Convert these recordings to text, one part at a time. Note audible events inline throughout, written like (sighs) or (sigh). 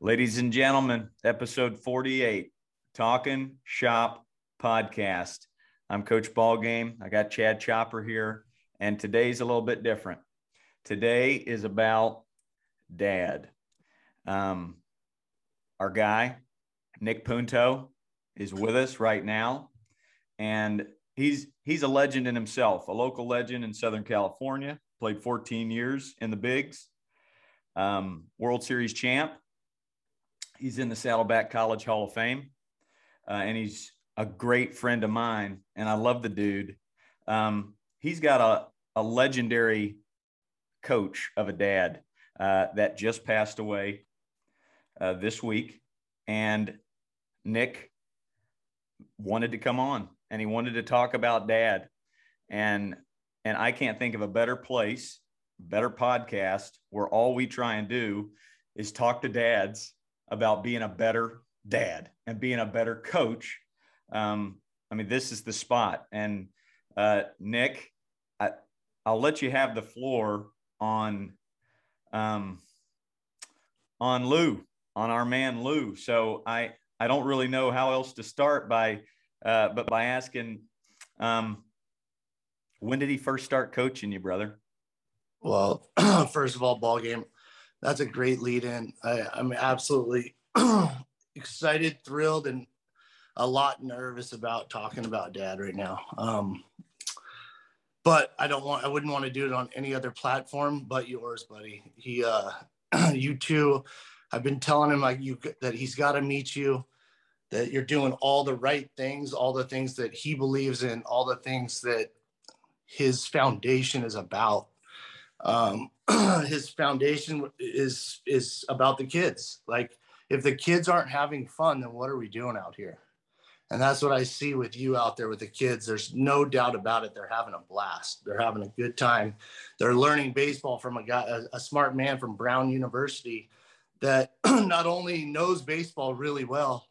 Ladies and gentlemen, episode 48, Talking Shop Podcast. I'm Coach Ballgame. I got Chad Chopper here, and today's a little bit different. Today is about dad. Um, our guy, Nick Punto, is with us right now, and he's he's a legend in himself, a local legend in Southern California. Played 14 years in the bigs, um, World Series champ, He's in the Saddleback College Hall of Fame, uh, and he's a great friend of mine. And I love the dude. Um, he's got a, a legendary coach of a dad uh, that just passed away uh, this week. And Nick wanted to come on and he wanted to talk about dad. And and I can't think of a better place, better podcast where all we try and do is talk to dads about being a better dad and being a better coach. Um, I mean, this is the spot. And uh, Nick, I, I'll let you have the floor on um, on Lou, on our man Lou. So I I don't really know how else to start by uh, but by asking, um, when did he first start coaching you, brother? Well, (clears throat) first of all, ball game that's a great lead in. I, I'm absolutely (clears throat) excited, thrilled, and a lot nervous about talking about dad right now. Um, but I don't want, I wouldn't want to do it on any other platform but yours, buddy. He, uh, (clears throat) you too. I've been telling him like you that he's got to meet you, that you're doing all the right things, all the things that he believes in, all the things that his foundation is about. Um, (clears throat) his foundation is is about the kids. Like if the kids aren't having fun, then what are we doing out here? And that's what I see with you out there with the kids. There's no doubt about it. They're having a blast. They're having a good time. They're learning baseball from a guy, a, a smart man from Brown University that (clears throat) not only knows baseball really well,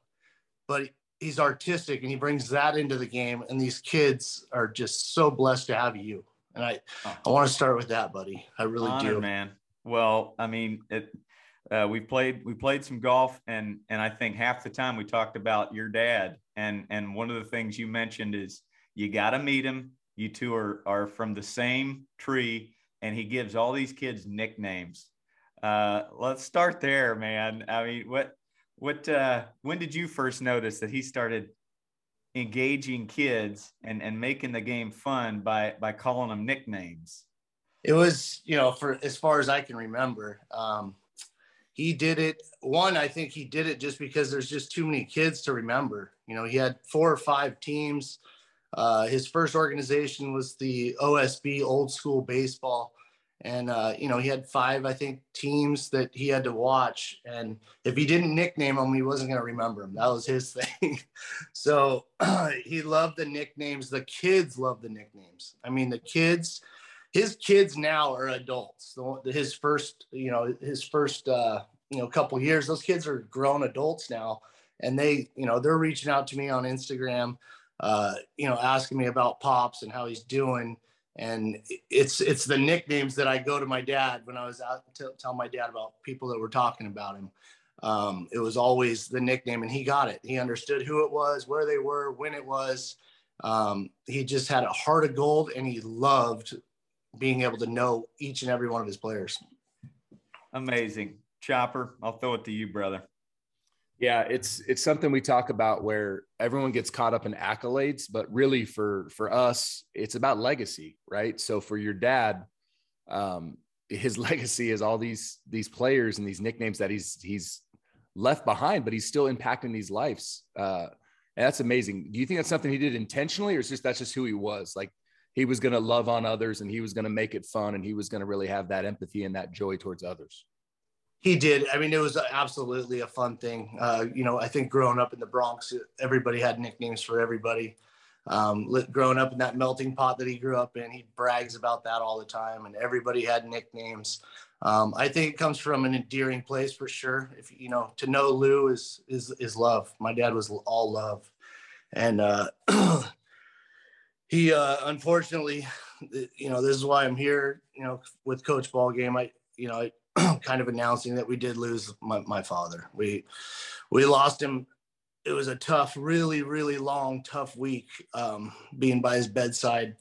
but he's artistic and he brings that into the game. And these kids are just so blessed to have you. And I, oh. I want to start with that, buddy. I really Honor, do, man. Well, I mean, it, uh, we played we played some golf, and and I think half the time we talked about your dad, and and one of the things you mentioned is you got to meet him. You two are are from the same tree, and he gives all these kids nicknames. Uh, let's start there, man. I mean, what what uh, when did you first notice that he started engaging kids and and making the game fun by by calling them nicknames. It was you know for as far as i can remember um he did it one i think he did it just because there's just too many kids to remember. You know he had four or five teams. Uh, his first organization was the osb old school baseball and uh, you know he had five i think teams that he had to watch. And if he didn't nickname them he wasn't going to remember them. That was his (laughs) thing. So uh, (clears throat) he loved the nicknames. The kids love the nicknames. I mean the kids his kids now are adults. His first you know his first uh, you know couple years those kids are grown adults now. And they you know they're reaching out to me on instagram uh, you know asking me about pops and how he's doing and it's it's the nicknames that I go to my dad when I was out to tell my dad about people that were talking about him. Um, it was always the nickname, and he got it. He understood who it was, where they were, when it was. Um, he just had a heart of gold, and he loved being able to know each and every one of his players. Amazing, Chopper. I'll throw it to you, brother. Yeah, it's it's something we talk about where everyone gets caught up in accolades, but really for for us, it's about legacy, right? So for your dad, um, his (laughs) legacy is all these these players and these nicknames that he's he's left behind, but he's still impacting these lives. Uh, and that's amazing. Do you think that's something he did intentionally, or is just that's just who he was? Like he was going to love on others, and he was going to make it fun, and he was going to really have that empathy and that joy towards others. He did. I mean, it was absolutely a fun thing. Uh, you know, I think growing up in the Bronx, everybody had nicknames for everybody. Um, growing up in that melting pot that he grew up in, he brags about that all the time, and everybody had nicknames. Um, I think it comes from an endearing place for sure. If you know, to know Lou is is is love. My dad was all love, and uh, (clears throat) he uh, unfortunately, you know, this is why I'm here. You know, with Coach Ball Game, I you know, (clears throat) kind of announcing that we did lose my, my father. We we lost him. It was a tough, really, really long, tough week um, being by his bedside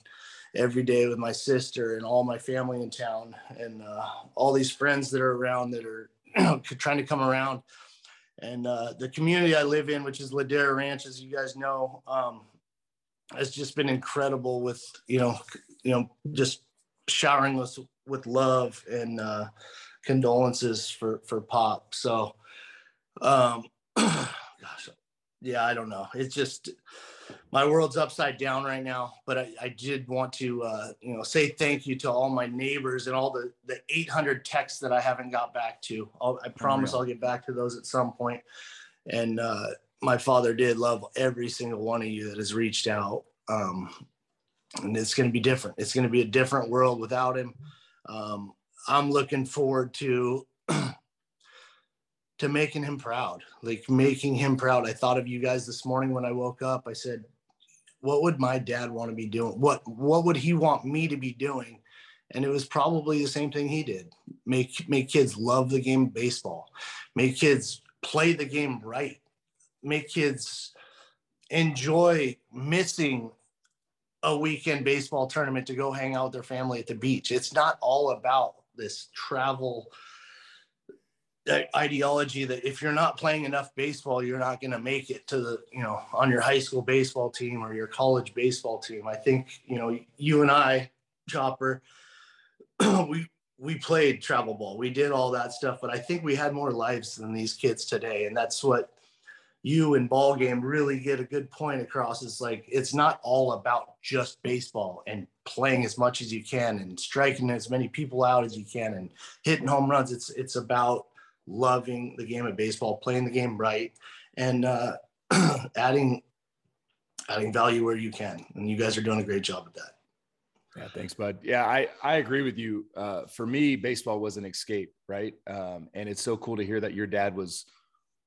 every day with my sister and all my family in town and uh, all these friends that are around that are (clears throat) trying to come around. And uh, the community I live in, which is Ladera Ranch, as you guys know, um, has just been incredible with you know, you know, just showering us with love and uh, condolences for for Pop. So, um, (clears throat) gosh, yeah, I don't know. It's just my world's upside down right now. But I, I did want to, uh, you know, say thank you to all my neighbors and all the the 800 texts that I haven't got back to. I'll, I promise I'll get back to those at some point. And uh, my father did love every single one of you that has reached out. Um, and it's going to be different. It's going to be a different world without him. Um, I'm looking forward to (clears throat) to making him proud, like making him proud. I thought of you guys this morning when I woke up. I said, "What would my dad want to be doing? What what would he want me to be doing?" And it was probably the same thing he did. Make make kids love the game of baseball. Make kids play the game right. Make kids enjoy missing a weekend baseball tournament to go hang out with their family at the beach. It's not all about this travel ideology that if you're not playing enough baseball, you're not going to make it to the, you know, on your high school baseball team or your college baseball team. I think, you know, you and I, Chopper, (clears throat) we, we played travel ball. We did all that stuff, but I think we had more lives than these kids today. And that's what you and ball game really get a good point across it's like it's not all about just baseball and playing as much as you can and striking as many people out as you can and hitting home runs it's it's about loving the game of baseball playing the game right and uh, (clears throat) adding adding value where you can and you guys are doing a great job at that yeah, thanks, bud. Yeah, I, I agree with you. Uh, for me, baseball was an escape, right? Um, and it's so cool to hear that your dad was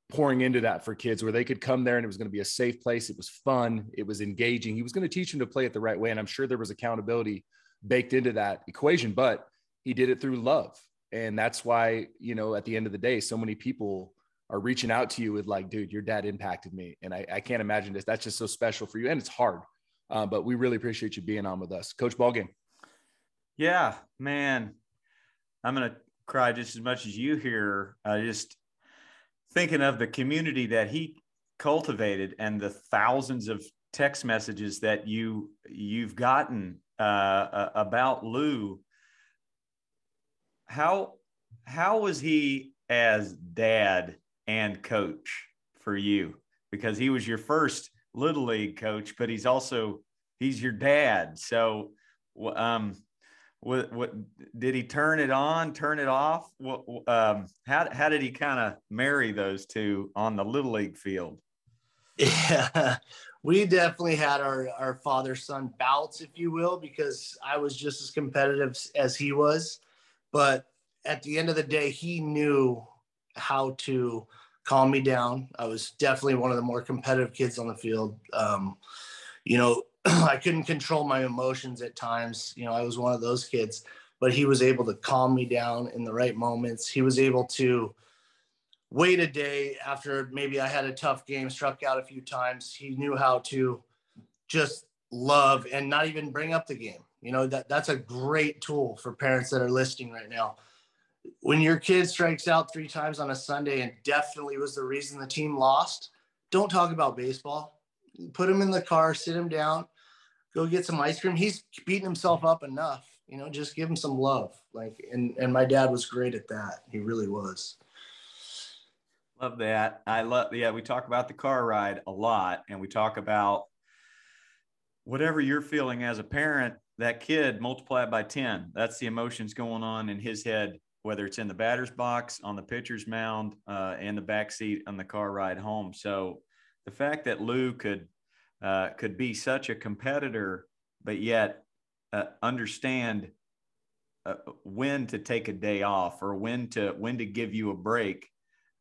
pouring into that for kids where they could come there and it was going to be a safe place. It was fun. It was engaging. He was going to teach them to play it the right way. And I'm sure there was accountability baked into that equation, but he did it through love. And that's why, you know, at the end of the day, so many people are reaching out to you with like, dude, your dad impacted me. And I, I can't imagine this. That's just so special for you. And it's hard. Uh, but we really appreciate you being on with us. Coach Ballgame. Yeah, man. I'm going to cry just as much as you here. I just thinking of the community that he cultivated and the thousands of text messages that you you've gotten uh, about Lou. How how was he as dad and coach for you? Because he was your first little league coach, but he's also he's your dad. So, um, what what did he turn it on turn it off? What um how, how did he kind of marry those two on the little league field? Yeah (laughs) we definitely had our our father son bouts if you will because i was just as competitive as he was. But at the end of the day he knew how to calm me down. I was definitely one of the more competitive kids on the field. Um, you know (clears throat) I couldn't control my emotions at times. You know, I was one of those kids, but he was able to calm me down in the right moments. He was able to wait a day after maybe I had a tough game, struck out a few times. He knew how to just love and not even bring up the game. You know, that that's a great tool for parents that are listening right now. When your kid strikes out three times on a Sunday and definitely was the reason the team lost, don't talk about baseball. Put him in the car, sit him down, go get some ice cream. He's beating himself up enough, you know, just give him some love. Like, and, and my dad was great at that. He really was. Love that. I love, yeah, we talk about the car ride a lot and we talk about whatever you're feeling as a parent, that kid multiplied by 10. That's the emotions going on in his head, whether it's in the batter's box, on the pitcher's mound, uh, in the back seat on the car ride home. So the fact that Lou could uh, could be such a competitor, but yet uh, understand uh, when to take a day off or when to when to give you a break.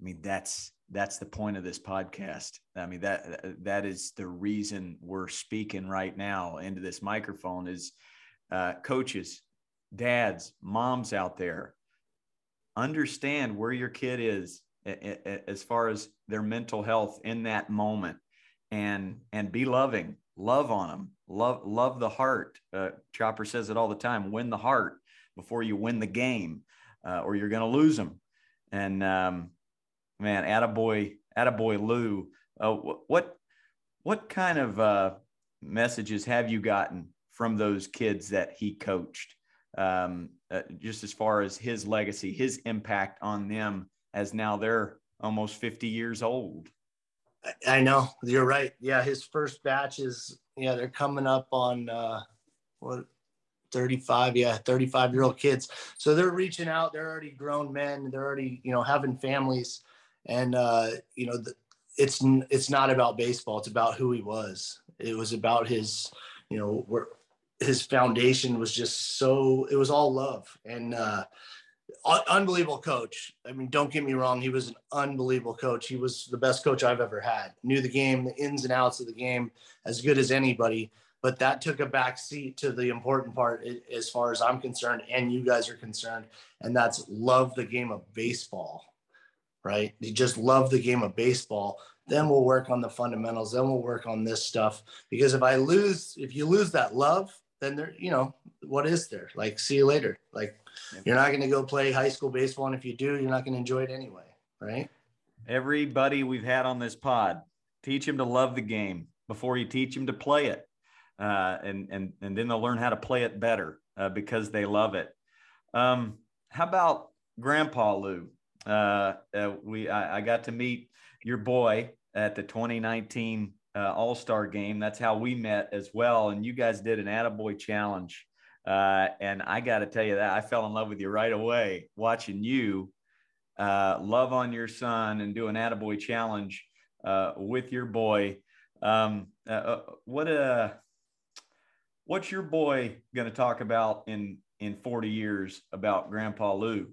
I mean, that's that's the point of this podcast. I mean that that is the reason we're speaking right now into this microphone is uh, coaches, dads, moms out there. understand where your kid is as far as their mental health in that moment and and be loving. Love on them love love the heart. Uh, chopper says it all the time win the heart before you win the game uh, or you're going to lose them and um, man attaboy attaboy lou uh, what what kind of uh, messages have you gotten from those kids that he coached? Um, uh, just as far as his legacy his impact on them as now they're almost 50 years old. I know you're right. Yeah, his first batch is yeah, they're coming up on uh what 35, yeah, 35 year old kids. So they're reaching out, they're already grown men, they're already, you know, having families and uh, you know, the, it's it's not about baseball, it's about who he was. It was about his, you know, where his foundation was just so it was all love and uh unbelievable coach. I mean, don't get me wrong, he was an unbelievable coach. He was the best coach I've ever had. Knew the game, the ins and outs of the game as good as anybody. But that took a back seat to the important part as far as I'm concerned, and you guys are concerned, and that's love the game of baseball, right? You just love the game of baseball. Then we'll work on the fundamentals. Then we'll work on this stuff. Because if I lose, if you lose that love, then there, you know, what is there? Like, see you later. Like, you're not going to go play high school baseball. And if you do, you're not going to enjoy it anyway. Right. Everybody we've had on this pod, teach them to love the game before you teach them to play it. Uh, and, and, and then they'll learn how to play it better uh, because they love it. Um, how about Grandpa Lou? Uh, uh we I, I, got to meet your boy at the 2019 uh, All Star game. That's how we met as well. And you guys did an Attaboy challenge. Uh, and I got to tell you that I fell in love with you right away watching you uh, love on your son and do an Attaboy challenge uh, with your boy. Um, uh, uh, what uh, what's your boy going to talk about in in 40 years about Grandpa Lou?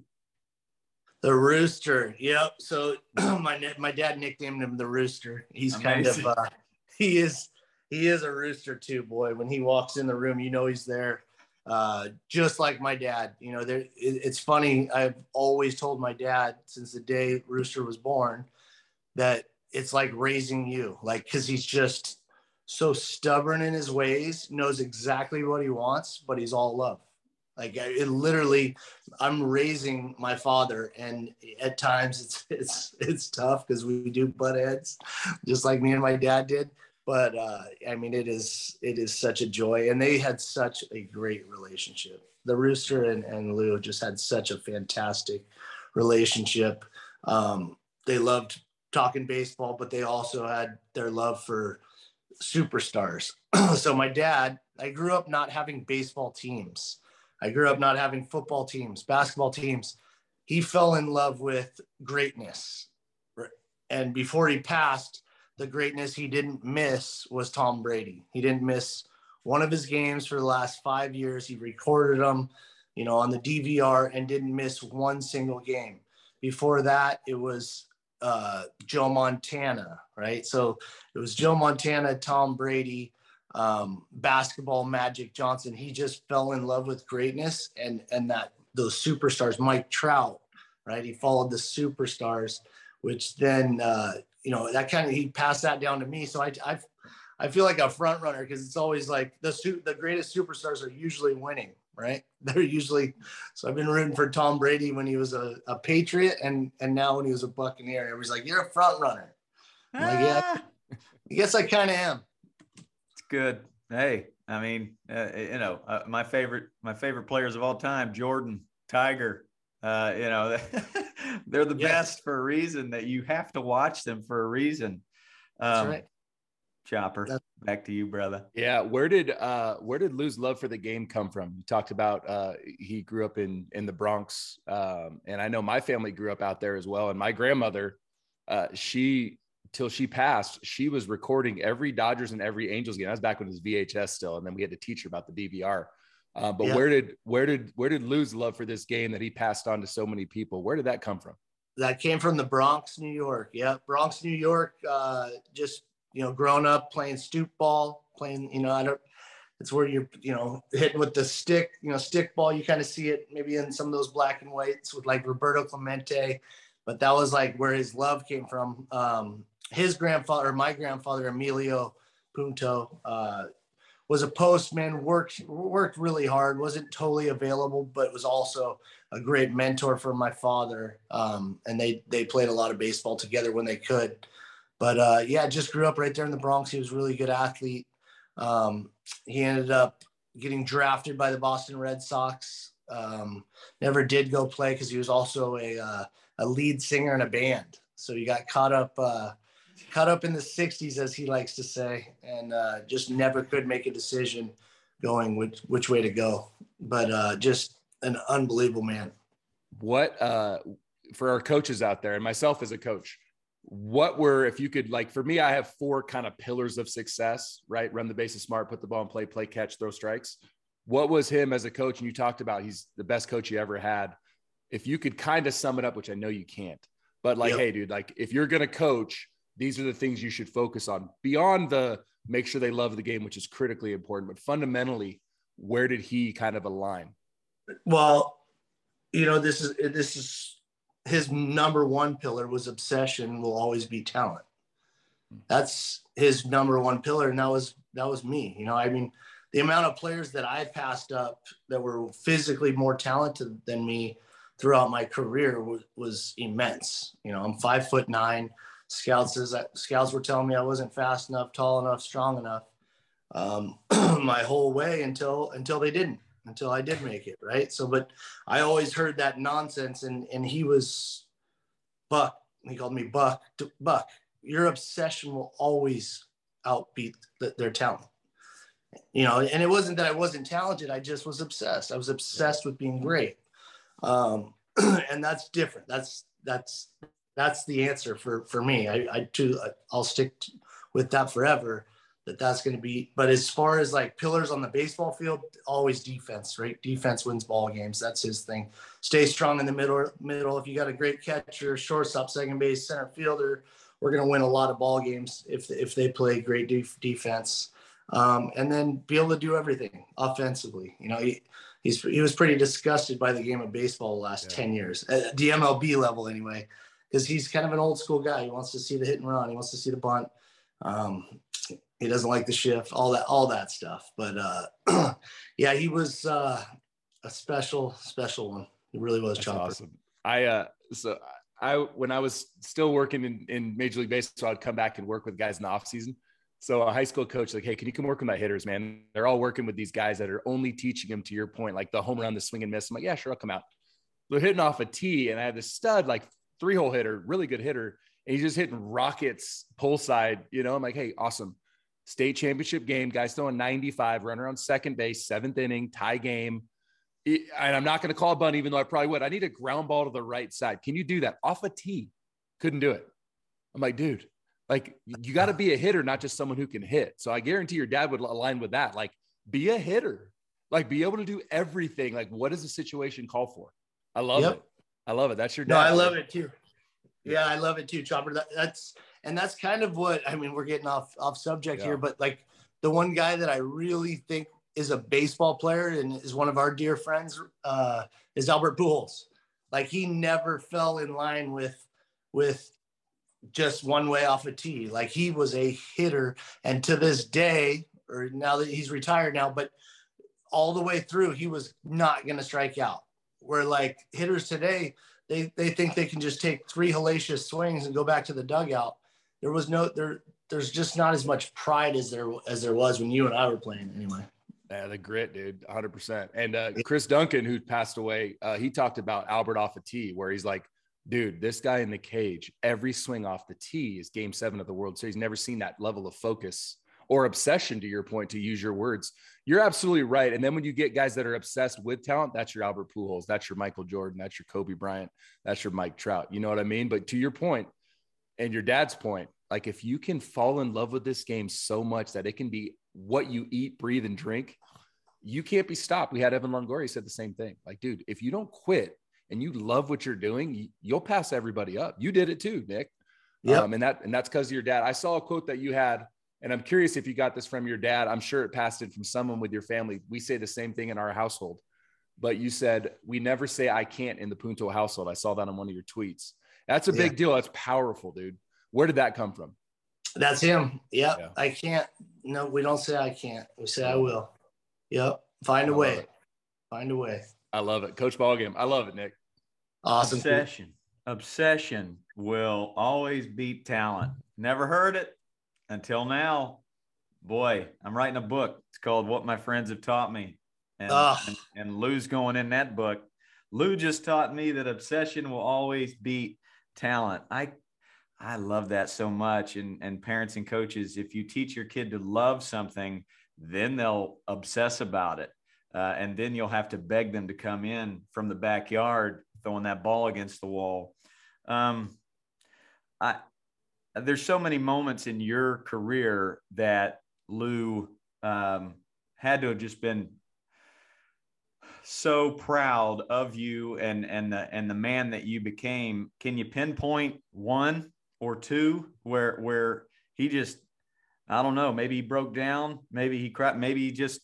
The rooster. Yep. So (clears throat) my my dad nicknamed him the rooster. He's Amazing. kind of uh, he is he is a rooster too, boy. When he walks in the room, you know he's there. Uh, just like my dad, you know, there. It, it's funny. I've always told my dad since the day Rooster was born that it's like raising you, like because he's just so stubborn in his ways, knows exactly what he wants, but he's all love. Like it literally, I'm raising my father, and at times it's it's it's tough because we do butt heads, just like me and my dad did but uh, I mean, it is it is such a joy, and they had such a great relationship. The Rooster and, and Lou just had such a fantastic relationship. Um, they loved talking baseball, but they also had their love for superstars. (clears throat) so my dad, I grew up not having baseball teams. I grew up not having football teams, basketball teams. He fell in love with greatness. And before he passed, the greatness he didn't miss was Tom Brady. He didn't miss one of his games for the last five years. He recorded them, you know, on the DVR and didn't miss one single game. Before that, it was uh, Joe Montana, right? So it was Joe Montana, Tom Brady, um, basketball Magic Johnson. He just fell in love with greatness and and that those superstars. Mike Trout, right? He followed the superstars, which then uh, you know, that kind of he passed that down to me. So I I, I feel like a front runner because it's always like the su- the greatest superstars are usually winning, right? (laughs) They're usually so I've been rooting for Tom Brady when he was a, a Patriot and and now when he was a Buccaneer. Everybody's like, you're a front runner. I'm like, yeah, I guess I kind of am. It's good. Hey, I mean, uh, you know, uh, my favorite my favorite players of all time, Jordan, Tiger, uh, you know, (laughs) they're the yes. best for a reason that you have to watch them for a reason. Um, That's right. Chopper, That's- back to you, brother. Yeah, where did uh where did Lou's love for the game come from? You talked about uh he grew up in in the Bronx, um, and I know my family grew up out there as well. And my grandmother, uh, she till she passed, she was recording every Dodgers and every Angels game. That was back when it was VHS still, and then we had to teach her about the DVR. Uh, but yeah. where did where did where did Lou's love for this game that he passed on to so many people? Where did that come from? That came from the Bronx, New York. Yeah, Bronx, New York. Uh, just you know, growing up playing stoop ball, playing. You know, I don't. it's where you're, you know, hitting with the stick, you know, stick ball. You kind of see it maybe in some of those black and whites with like Roberto Clemente, but that was like where his love came from. Um, his grandfather, my grandfather, Emilio Punto, uh, was a postman, worked worked really hard, wasn't totally available, but was also a great mentor for my father. Um, and they they played a lot of baseball together when they could. But uh, yeah, just grew up right there in the Bronx. He was a really good athlete. Um, he ended up getting drafted by the Boston Red Sox. Um, never did go play because he was also a uh, a lead singer in a band. So he got caught up uh, caught up in the 60s, as he likes to say, and uh, just never could make a decision going which, which way to go. But uh, just an unbelievable man. What, uh, for our coaches out there, and myself as a coach, what were, if you could, like for me, I have four kind of pillars of success, right? Run the bases smart, put the ball in play, play catch, throw strikes. What was him as a coach? And you talked about he's the best coach you ever had. If you could kind of sum it up, which I know you can't, but like, yep. hey, dude, like if you're going to coach, these are the things you should focus on beyond the make sure they love the game, which is critically important. But fundamentally, where did he kind of align? Well, you know, this is this is his number one pillar was obsession will always be talent. Hmm. That's his number one pillar, and that was that was me. You know, I mean, the amount of players that I passed up that were physically more talented than me throughout my career was, was immense. You know, I'm five foot nine scouts is that scouts were telling me I wasn't fast enough, tall enough, strong enough um, (clears throat) my whole way until until they didn't, until I did make it right. So, but I always heard that nonsense, and and he was Buck. He called me Buck. Buck, your obsession will always outbeat the, their talent. You know, and it wasn't that I wasn't talented. I just was obsessed. I was obsessed with being great, um, (clears throat) and that's different. That's that's that's the answer for for me. I, I too I'll stick with that forever. That that's going to be. But as far as like pillars on the baseball field, always defense, right? Defense wins ball games. That's his thing. Stay strong in the middle. Middle. If you got a great catcher, shortstop, second base, center fielder, we're going to win a lot of ball games if if they play great def- defense. Um, and then be able to do everything offensively. You know, he, he's he was pretty disgusted by the game of baseball the last yeah. 10 years at the MLB level anyway because he's kind of an old school guy. He wants to see the hit and run. He wants to see the bunt. Um, he doesn't like the shift, all that, all that stuff. But uh, (clears throat) yeah, he was uh, a special, special one. He really was. That's Chopper. awesome. I uh, so I when I was still working in, in Major League Baseball, I'd come back and work with guys in the off season. So a high school coach like, hey, can you come work with my hitters, man? They're all working with these guys that are only teaching them to your point, like the home run, the swing and miss. I'm like, yeah, sure, I'll come out. They're hitting off a tee, and I had this stud like three hole hitter, really good hitter. And he's just hitting rockets pull side. You know, I'm like, hey, awesome. State championship game, guys throwing 95, running around second base, seventh inning, tie game. And I'm not going to call a bunt, even though I probably would. I need a ground ball to the right side. Can you do that off a tee? Couldn't do it. I'm like, dude, like you got to be a hitter, not just someone who can hit. So I guarantee your dad would align with that. Like, be a hitter, like be able to do everything. Like, what does the situation call for? I love yep. it. I love it. That's your dad. No, I love it too. Yeah, I love it too, Chopper. That, that's and that's kind of what I mean. We're getting off off subject yeah. here, but like the one guy that I really think is a baseball player and is one of our dear friends uh, is Albert Pujols. Like he never fell in line with with just one way off a tee. Like he was a hitter, and to this day, or now that he's retired now, but all the way through, he was not going to strike out where like hitters today, they they think they can just take three hellacious swings and go back to the dugout. There was no there. There's just not as much pride as there as there was when you and I were playing. Anyway. Yeah, the grit, dude, 100%. And uh, Chris Duncan, who passed away, uh, he talked about Albert off a tee, where he's like, dude, this guy in the cage, every swing off the tee is game seven of the World Series. Never seen that level of focus or obsession, to your point, to use your words. You're absolutely right. And then when you get guys that are obsessed with talent, that's your Albert Pujols, that's your Michael Jordan, that's your Kobe Bryant, that's your Mike Trout. You know what I mean? But to your point and your dad's point, like if you can fall in love with this game so much that it can be what you eat, breathe, and drink, you can't be stopped. We had Evan Longoria said the same thing. Like, dude, if you don't quit and you love what you're doing, you'll pass everybody up. You did it too, Nick. Yeah. Um, and that and that's because of your dad. I saw a quote that you had And I'm curious if you got this from your dad. I'm sure it passed it from someone with your family. We say the same thing in our household. But you said we never say I can't in the Punto household. I saw that on one of your tweets. That's a big yeah. deal. That's powerful, dude. Where did that come from? That's him. Yep. Yeah. I can't. No, we don't say I can't. We say I will. Yep. Find a way. Find a way. I love it. Coach Ballgame. I love it, Nick. Awesome. Obsession. Obsession will always beat talent. Never heard it until now. Boy, I'm writing a book. It's called What My Friends Have Taught Me. And, and, and Lou's going in that book. Lou just taught me that obsession will always beat talent. I I love that so much. And, and parents and coaches, if you teach your kid to love something, then they'll obsess about it. Uh, and then you'll have to beg them to come in from the backyard, throwing that ball against the wall. Um, I, there's so many moments in your career that Lou um, had to have just been so proud of you and and the and the man that you became. Can you pinpoint one or two where where he just I don't know, maybe he broke down, maybe he cried, maybe he just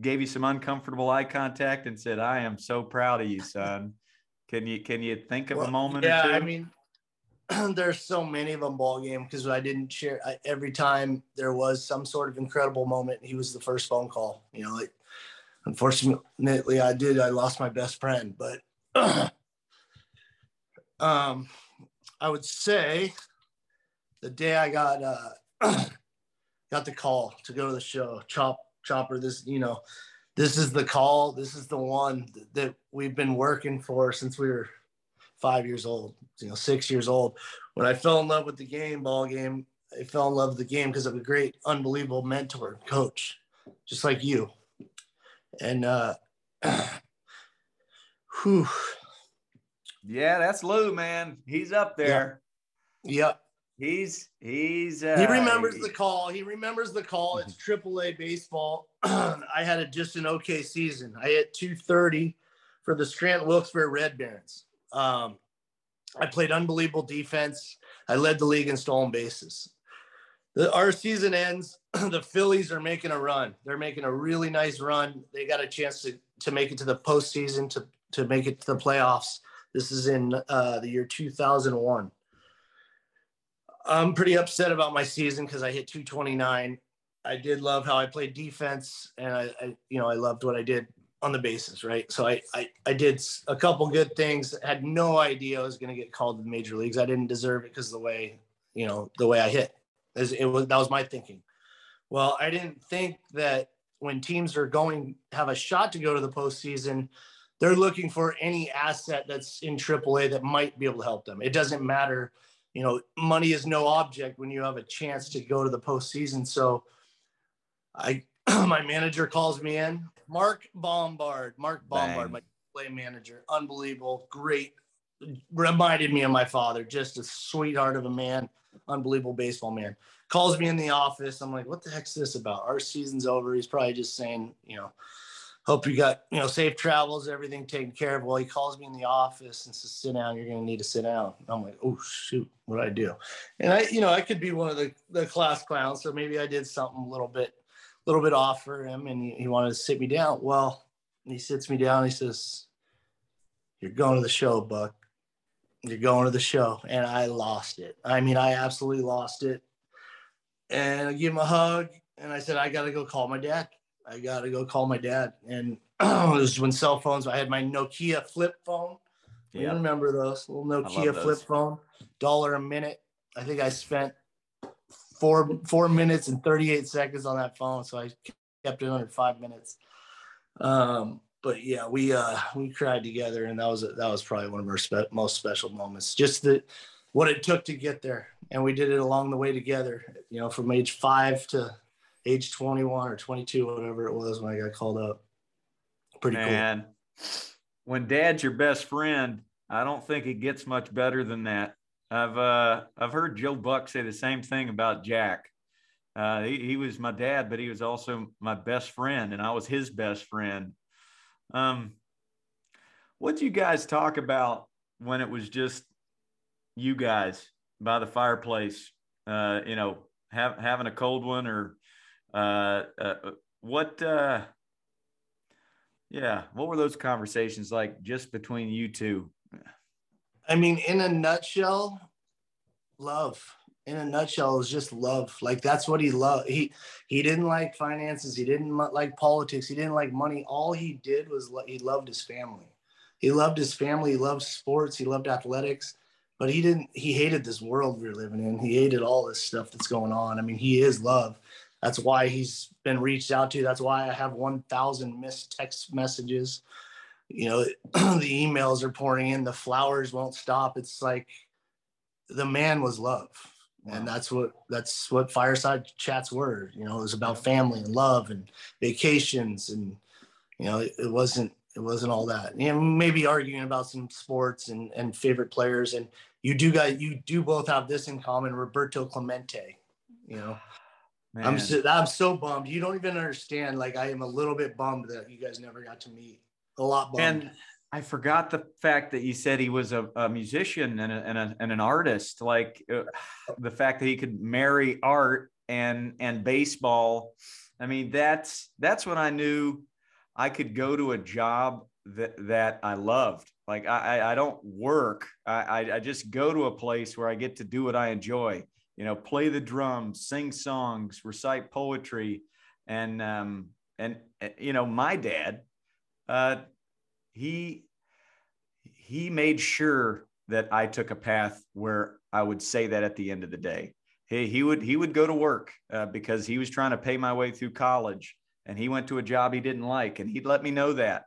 gave you some uncomfortable eye contact and said, "I am so proud of you, son." Can you can you think of well, a moment? Yeah, I mean, (clears throat) there's so many of them ball game because I didn't share I, every time there was some sort of incredible moment. He was the first phone call. You know, like unfortunately, I did. I lost my best friend, but (clears throat) um, I would say the day I got uh, (clears throat) got the call to go to the show, Chop Chopper. This you know, this is the call. This is the one that we've been working for since we were five years old. You know, six years old. When I fell in love with the game, ball game, I fell in love with the game because of a great, unbelievable mentor, coach, just like you. And uh, (clears throat) whew. Yeah, that's Lou, man. He's up there. Yep. He's he's uh, he remembers the call. He remembers the call. It's AAA baseball. (clears throat) I had a, just an okay season. I hit 230 for the Scranton Wilkes-Barre Red Barons. Um, I played unbelievable defense. I led the league in stolen bases. The, our season ends. (clears throat) the Phillies are making a run. They're making a really nice run. They got a chance to to make it to the postseason to to make it to the playoffs. This is in uh, the year 2001 I'm pretty upset about my season because I hit 229. I did love how I played defense, and I, I, you know, I loved what I did on the bases, right? So I, I, I did a couple good things. Had no idea I was going to get called to the major leagues. I didn't deserve it because the way, you know, the way I hit. It was that was my thinking. Well, I didn't think that when teams are going have a shot to go to the postseason, they're looking for any asset that's in AAA that might be able to help them. It doesn't matter you know, money is no object when you have a chance to go to the postseason. So I, (clears throat) my manager calls me in, Marc Bombard, Marc Bombard, Bang. my play manager, unbelievable, great, reminded me of my father, just a sweetheart of a man, unbelievable baseball man. Calls me in the office. I'm like, what the heck's this about? Our season's over. He's probably just saying, you know, hope you got you know safe travels everything taken care of well he calls me in the office and says sit down you're going to need to sit down i'm like oh shoot what do i do and i you know i could be one of the, the class clowns so maybe i did something a little bit little bit off for him and he, he wanted to sit me down. Well he sits me down. He says you're going to the show buck. You're going to the show. And i lost it. I mean i absolutely lost it. And i give him a hug and i said i got to go call my dad. I got to go call my dad. And (clears throat) it was when cell phones, I had my Nokia flip phone. Yeah. remember those little Nokia flip phone, dollar a minute. I think I spent four four minutes and 38 seconds on that phone. So I kept it under five minutes. Um, but yeah, we uh we cried together and that was that was probably one of our spe- most special moments. Just the what it took to get there. And we did it along the way together, you know, from age five to age 21 or 22, whatever it was when I got called up. Pretty Man, cool. When dad's your best friend, I don't think it gets much better than that. I've uh, I've heard Joe Buck say the same thing about Jack. Uh, he, he was my dad, but he was also my best friend, and I was his best friend. Um, what you guys talk about when it was just you guys by the fireplace? Uh, you know, have, having a cold one or uh, uh, what? Uh, yeah, what were those conversations like just between you two? I mean, in a nutshell, love. In a nutshell, is just love. Like that's what he loved. He he didn't like finances. He didn't like politics. He didn't like money. All he did was he loved his family. He loved his family. He loved sports. He loved athletics. But he didn't. He hated this world we're living in. He hated all this stuff that's going on. I mean, he is love. That's why he's been reached out to. That's why I have 1,000 missed text messages you know (clears throat) the emails are pouring in the flowers won't stop. It's like the man was love. And that's what that's what fireside chats were you know it was about family and love and vacations and you know it, it wasn't it wasn't all that. You know maybe arguing about some sports and and favorite players. And you do got you do both have this in common roberto clemente you know? Man. i'm so, i'm so bummed. You don't even understand. Like i am a little bit bummed that you guys never got to meet a lot bummed. And I forgot the fact that you said he was a, a musician and, a, and, a, and, an artist. Like uh, (sighs) the fact that he could marry art and and baseball. I mean, that's that's when I knew I could go to a job that that I loved. Like I I don't work. I I just go to a place where I get to do what I enjoy. You know, play the drums, sing songs, recite poetry, and um and you know my dad uh, he he made sure that I took a path where I would say that at the end of the day. He, he would he would go to work uh, because he was trying to pay my way through college, and he went to a job he didn't like, and he'd let me know that.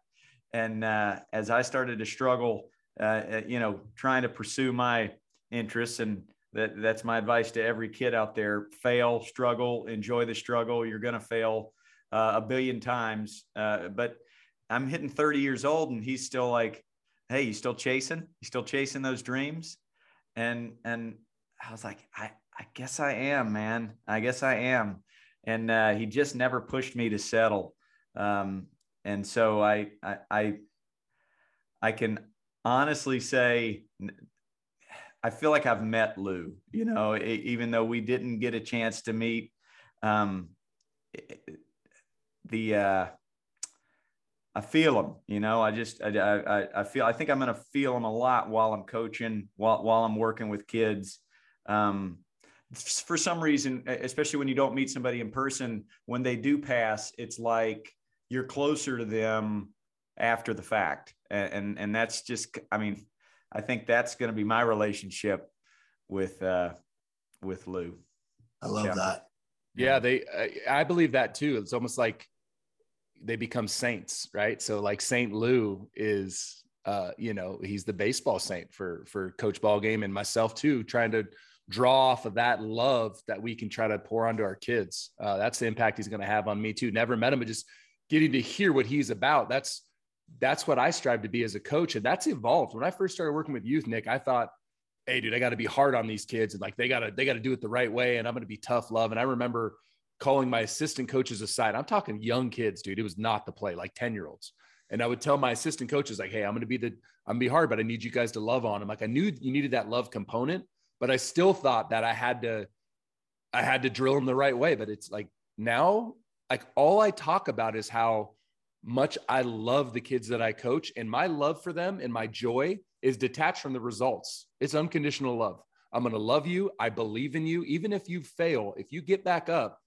And uh, as I started to struggle, uh, uh you know, trying to pursue my interests, and that that's my advice to every kid out there: fail, struggle, enjoy the struggle. You're going to fail uh, a billion times, uh, but I'm hitting 30 years old and he's still like, Hey, you still chasing? You still chasing those dreams? And, and I was like, I, I guess I am, man. I guess I am. And uh, he just never pushed me to settle. Um, and so I, I, I, I can honestly say, I feel like I've met Lou, you know, even though we didn't get a chance to meet, um, the, uh, I feel them, you know, I just, I, I, I feel, I think I'm going to feel them a lot while I'm coaching, while, while I'm working with kids. Um, for some reason, especially when you don't meet somebody in person, when they do pass, it's like you're closer to them after the fact. And, and, and that's just, I mean, I think that's going to be my relationship with, uh, with Lou. I love yeah. that. Yeah. They, I, I believe that too. It's almost like, they become saints, right? So like Saint Lou is uh, you know, he's the baseball saint for for coach ball game and myself too, trying to draw off of that love that we can try to pour onto our kids. Uh, that's the impact he's going to have on me too. Never met him, but just getting to hear what he's about. That's that's what I strive to be as a coach, and that's evolved. When I first started working with youth, Nick, I thought, "Hey, dude, I got to be hard on these kids, and like they got to they got to do it the right way, and I'm going to be tough love." And I remember calling my assistant coaches aside. I'm talking young kids, dude. It was not the play, like 10 year olds. And I would tell my assistant coaches, like, hey, I'm going to be the, I'm going to be hard, but I need you guys to love on them. Like I knew you needed that love component, but I still thought that I had to, I had to drill them the right way. But it's like now, like all I talk about is how much I love the kids that I coach and my love for them and my joy is detached from the results. It's unconditional love. I'm going to love you. I believe in you. Even if you fail, if you get back up,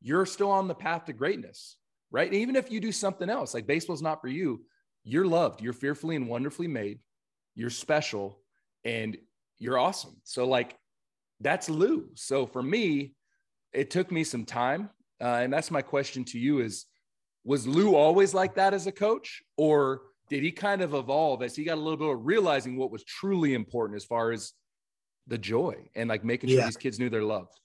you're still on the path to greatness, right? And even if you do something else, like baseball's not for you, you're loved, you're fearfully and wonderfully made, you're special, and you're awesome. So, like, that's Lou. So, for me, it took me some time. Uh, and that's my question to you is was Lou always like that as a coach, or did he kind of evolve as he got a little bit of realizing what was truly important as far as the joy and like making sure yeah. these kids knew they're loved?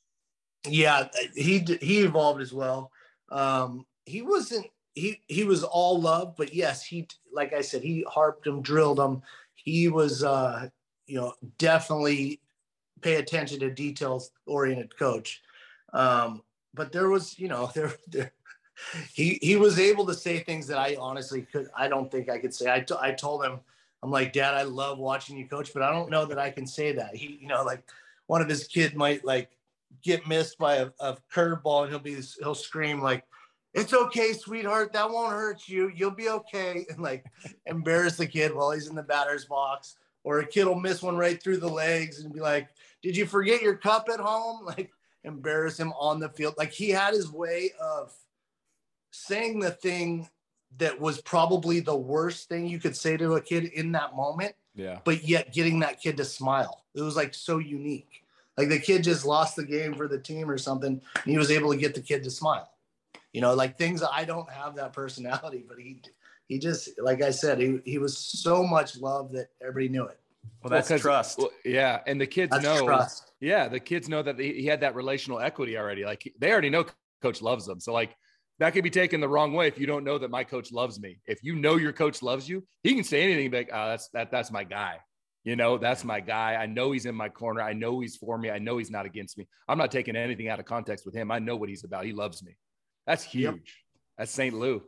Yeah, he he evolved as well. Um, he wasn't he he was all love, but yes, he like I said, he harped him, drilled him. He was uh, you know definitely pay attention to details oriented coach. Um, but there was you know (laughs) there there he he was able to say things that I honestly could I don't think I could say. I, t- I told him I'm like dad I love watching you coach but I don't know that I can say that. He you know like one of his kid might like get missed by a, a curveball and he'll be he'll scream like it's okay sweetheart that won't hurt you you'll be okay (laughs) and like embarrass the kid while he's in the batter's box or a kid will miss one right through the legs and be like did you forget your cup at home (laughs) like embarrass him on the field like he had his way of saying the thing that was probably the worst thing you could say to a kid in that moment Yeah. but yet getting that kid to smile. It was like so unique. Like the kid just lost the game for the team or something, and he was able to get the kid to smile. You know, like things I don't have that personality, but he he just like I said, he he was so much love that everybody knew it. Well, that's 'cause- trust. well, yeah. And the kids That's know. trust. Yeah. The kids know that he, he had that relational equity already. Like they already know coach loves them. So like that could be taken the wrong way if you don't know that my coach loves me. If you know your coach loves you, he can say anything like, oh, that's that that's my guy. You know, that's my guy. I know he's in my corner. I know he's for me. I know he's not against me. I'm not taking anything out of context with him. I know what he's about. He loves me. That's huge. Yep. That's Sweet Lou.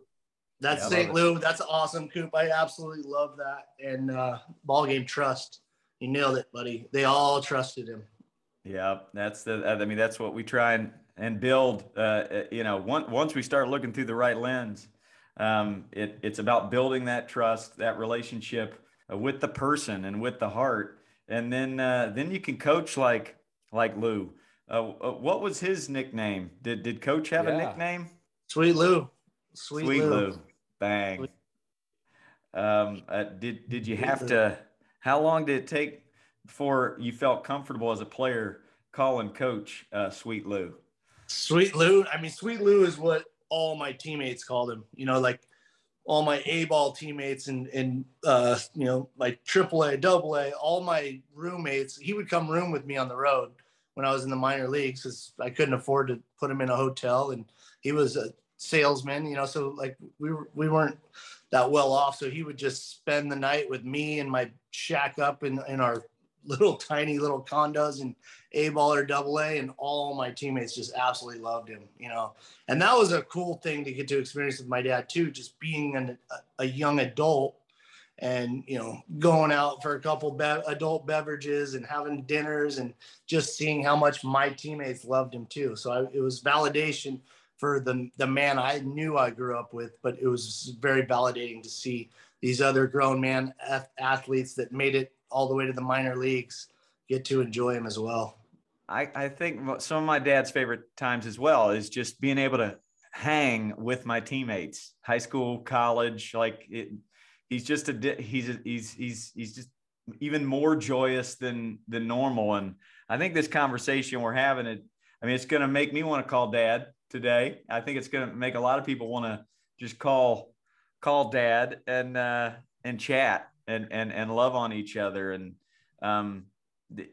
That's Yeah, St. love Lou. That's awesome, Coop. I absolutely love that. And uh, ball game trust. You nailed it, buddy. They all trusted him. Yeah, that's the. I mean, that's what we try and and build. Uh, uh, you know, once once we start looking through the right lens, um, it it's about building that trust, that relationship uh, with the person and with the heart, and then uh, then you can coach like like Lou. Uh, uh, what was his nickname? Did did Coach have a nickname? Sweet Lou. Sweet, Sweet Lou. Lou. Bang. Sweet- Um, uh, did did you have to? How long did it take before you felt comfortable as a player calling Coach uh, Sweet Lou? Sweet Lou. I mean, Sweet Lou is what all my teammates called him. You know, like all my A ball teammates and and uh, you know my triple A, double A, all my roommates. He would come room with me on the road when I was in the minor leagues because I couldn't afford to put him in a hotel, and he was a salesman. You know, so like we were we weren't that well off, so he would just spend the night with me and my shack up in in our little (laughs) tiny little condos and a ball or double A, and all my teammates just absolutely loved him, you know. And that was a cool thing to get to experience with my dad too, just being an, a, young adult and you know going out for a couple be- adult beverages and having dinners and just seeing how much my teammates loved him too. So I, it was validation for the the man I knew I grew up with, but it was very validating to see these other grown man ath- athletes that made it all the way to the minor leagues get to enjoy him as well. I, I think some of my dad's favorite times as well is just being able to hang with my teammates, high school, college. Like it, he's just a he's a, he's he's he's just even more joyous than than normal. And I think this conversation we're having it. I mean, it's going to make me want to call dad today. I think it's going to make a lot of people want to just call call dad and uh, and chat and and and love on each other and um,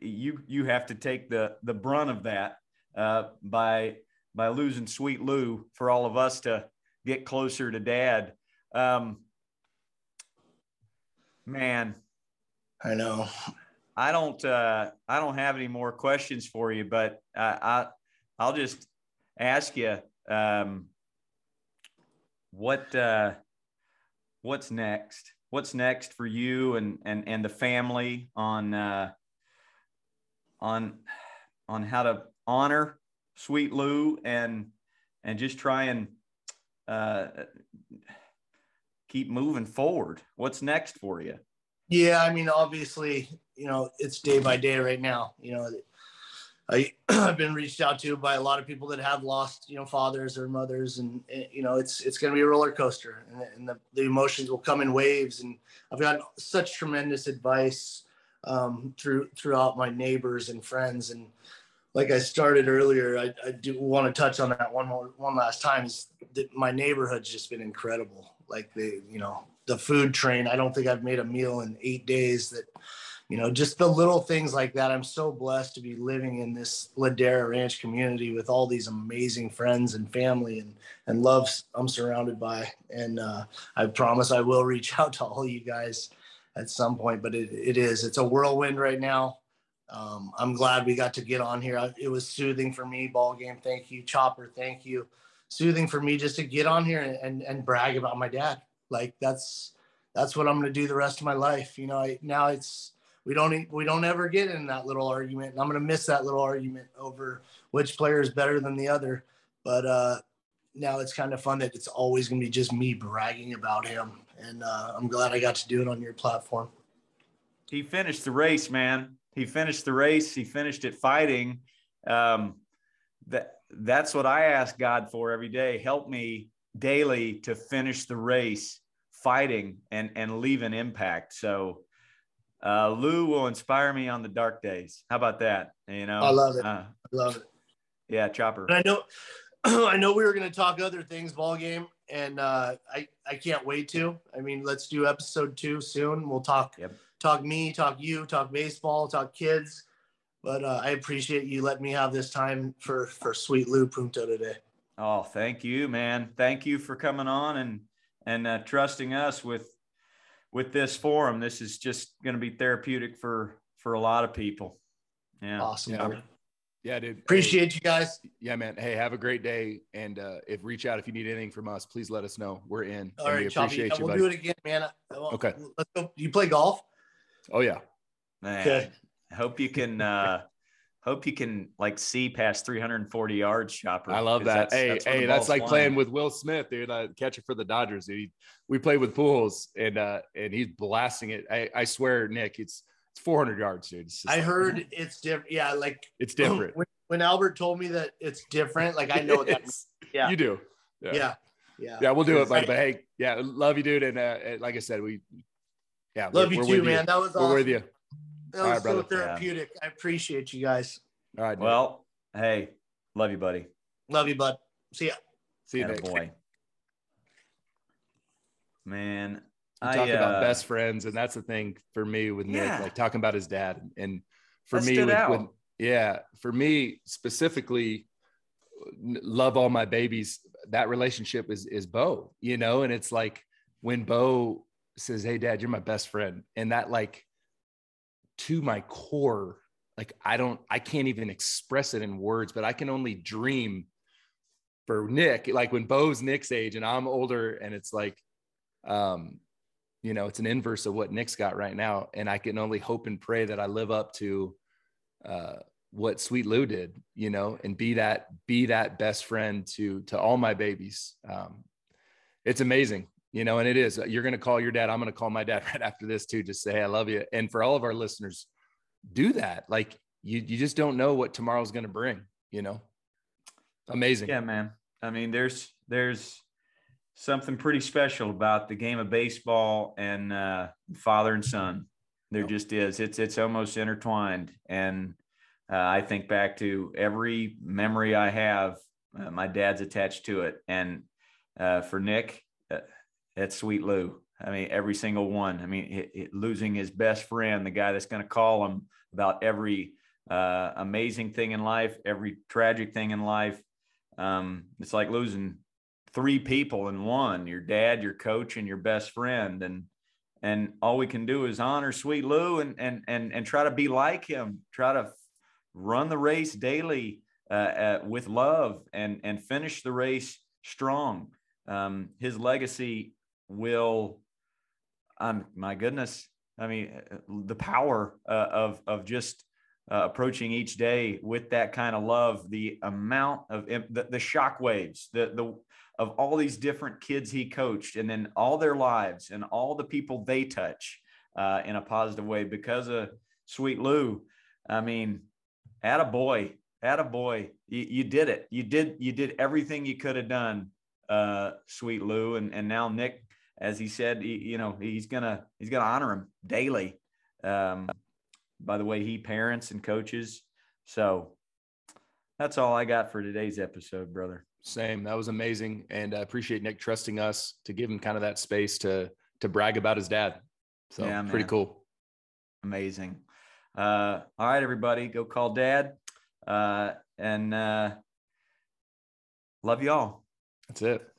you you have to take the the brunt of that uh, by by losing Sweet Lou for all of us to get closer to Dad. Um, man, I know. I don't uh, I don't have any more questions for you, but uh, I I'll just ask you um, what uh, what's next? What's next for you and and and the family on uh, on on how to honor Sweet Lou and and just try and uh, keep moving forward. What's next for you? Yeah, I mean, obviously, you know, it's day by day right now. You know, I, (clears throat) I've been reached out to by a lot of people that have lost, you know, fathers or mothers, and eh, you know, it's it's going to be a roller coaster, and, and the, the emotions will come in waves. And I've got such tremendous advice um, through throughout my neighbors and friends, and like I started earlier, I, I do want to touch on that one more one last time. Is that my neighborhood's just been incredible. Like they, you know, the food train. I don't think I've made a meal in eight days. That, you know, just the little things like that. I'm so blessed to be living in this Ladera Ranch community with all these amazing friends and family and and love I'm surrounded by. And uh, I promise I will (laughs) reach out to all you guys at some point. But it, it is it's a whirlwind right now. Um, I'm glad we got to get on here. I, it was soothing for me. Ball game, thank you. Chopper, thank you. Soothing for me just to get on here and, and, and brag about my dad. Like that's that's what I'm going to do the rest of my life. You know, I, now it's we don't we don't ever get in that little argument, and I'm gonna miss that little argument over which player is better than the other. But uh, now it's kind of fun that it's always gonna be just me bragging about him, and uh, I'm glad I got to do it on your platform. He finished the race, man. He finished the race. He finished it fighting. Um, that that's what I ask God for every day. Help me daily to finish the race fighting and and leave an impact. So uh, Lou will inspire me on the dark days. How about that? You know, I love it. Uh, I love it. Yeah, Chopper. And I know, (clears throat) I know we were going to talk other things ball game, and uh, I I can't wait to. I mean, let's do episode two soon. We'll talk Yep. talk me, talk you, talk baseball, talk kids. But uh, I appreciate you letting me have this time for for Sweet Lou Punto today. Oh, thank you, man. Thank you for coming on and and uh, trusting us with with this forum. This is just going to be therapeutic for for a lot of people. Yeah. Awesome. Yeah. Yeah, dude. Appreciate you guys. Yeah, man. Hey, have a great day. And uh, if reach out if you need anything from us, please let us know. We're in. All and right, we appreciate Yeah, you, we'll buddy. do it again, man. I- I won't- Okay. Let's go. You play golf? Oh yeah. Man, Okay. I hope you can uh hope you can like see past 340 yards, Chopper. I love that. that's- hey, that's hey, that's like flying. playing with Will Smith, dude. Uh, catcher for the Dodgers, dude. We played with Pujols, and uh, and he's blasting it. I, I swear, Nick, it's it's 400 yards, dude. It's I like- heard it's different. Yeah, like (clears throat) it's different. When, when Albert told me that it's different, like I know what (laughs) that means. Yeah. you do. Yeah. Yeah. Yeah. Yeah, we'll do it, buddy. Right. But hey, yeah, love you, dude. And, uh, and like I said, we, yeah, Love we're- you we're too, with man. That was awesome. We're with you. That was right, so brother. therapeutic. I appreciate you guys. All right. Nick. Well, hey, love you, buddy. Love you, bud. See ya. see you, Atta boy. Man, We I talk uh, about best friends, and that's the thing for me with Nick, Yeah. like talking about his dad, and for That me, stood with, out. with yeah, for me specifically, love all my babies. That relationship is is Bo, you know, and it's like when Bo says, "Hey, Dad, you're my best friend," and that like to my core, like I don't, I can't even express it in words, but I can only dream for Nick, like when Bo's Nick's age and I'm older, and it's like, um, you know, it's an inverse of what Nick's got right now. And I can only hope and pray that I live up to uh, what Sweet Lou did, you know, and be that be that best friend to to all my babies. Um, it's amazing, you know, and it is. You're gonna call your dad. I'm gonna call my dad (laughs) right after this too. Just say, hey, I love you. And for all of our listeners, do that. Like you, you just don't know what tomorrow's gonna bring. You know, amazing. Yeah, man. I mean, there's there's something pretty special about the game of baseball and uh, father and son. There Yep. just is. It's it's almost intertwined, and uh, I think back to every memory I have. Uh, my dad's attached to it, and uh, for Nick, it's Sweet Lou. I mean, every single one. I mean, it, it- losing his best friend, the guy that's going to call him about every uh, amazing thing in life, every tragic thing in life. Um, it's like losing three people in one: your dad, your coach, and your best friend. And and all we can do is honor Sweet Lou and and and and try to be like him. Try to run the race daily uh, with love and and finish the race strong. Um, his legacy will, um, my goodness, I mean, the power uh, of of just uh, approaching each day with that kind of love, the amount of the, the shock waves, the the of all these different kids he coached, and then all their lives and all the people they touch uh, in a positive way because of Sweet Lou. I mean, add a boy, add a boy. You, you did it. You did you did everything you could have done, uh, Sweet Lou, and and now Nick, as he said, he, you know, he's gonna he's gonna honor him daily. Um, by the way he parents and coaches. So that's all I got for today's episode, brother. Same. That was amazing, and I appreciate Nick trusting us to give him kind of that space to to brag about his dad. So Yeah, pretty cool. Amazing. Uh, all right, everybody, go call dad. Uh, and uh, love y'all. That's it.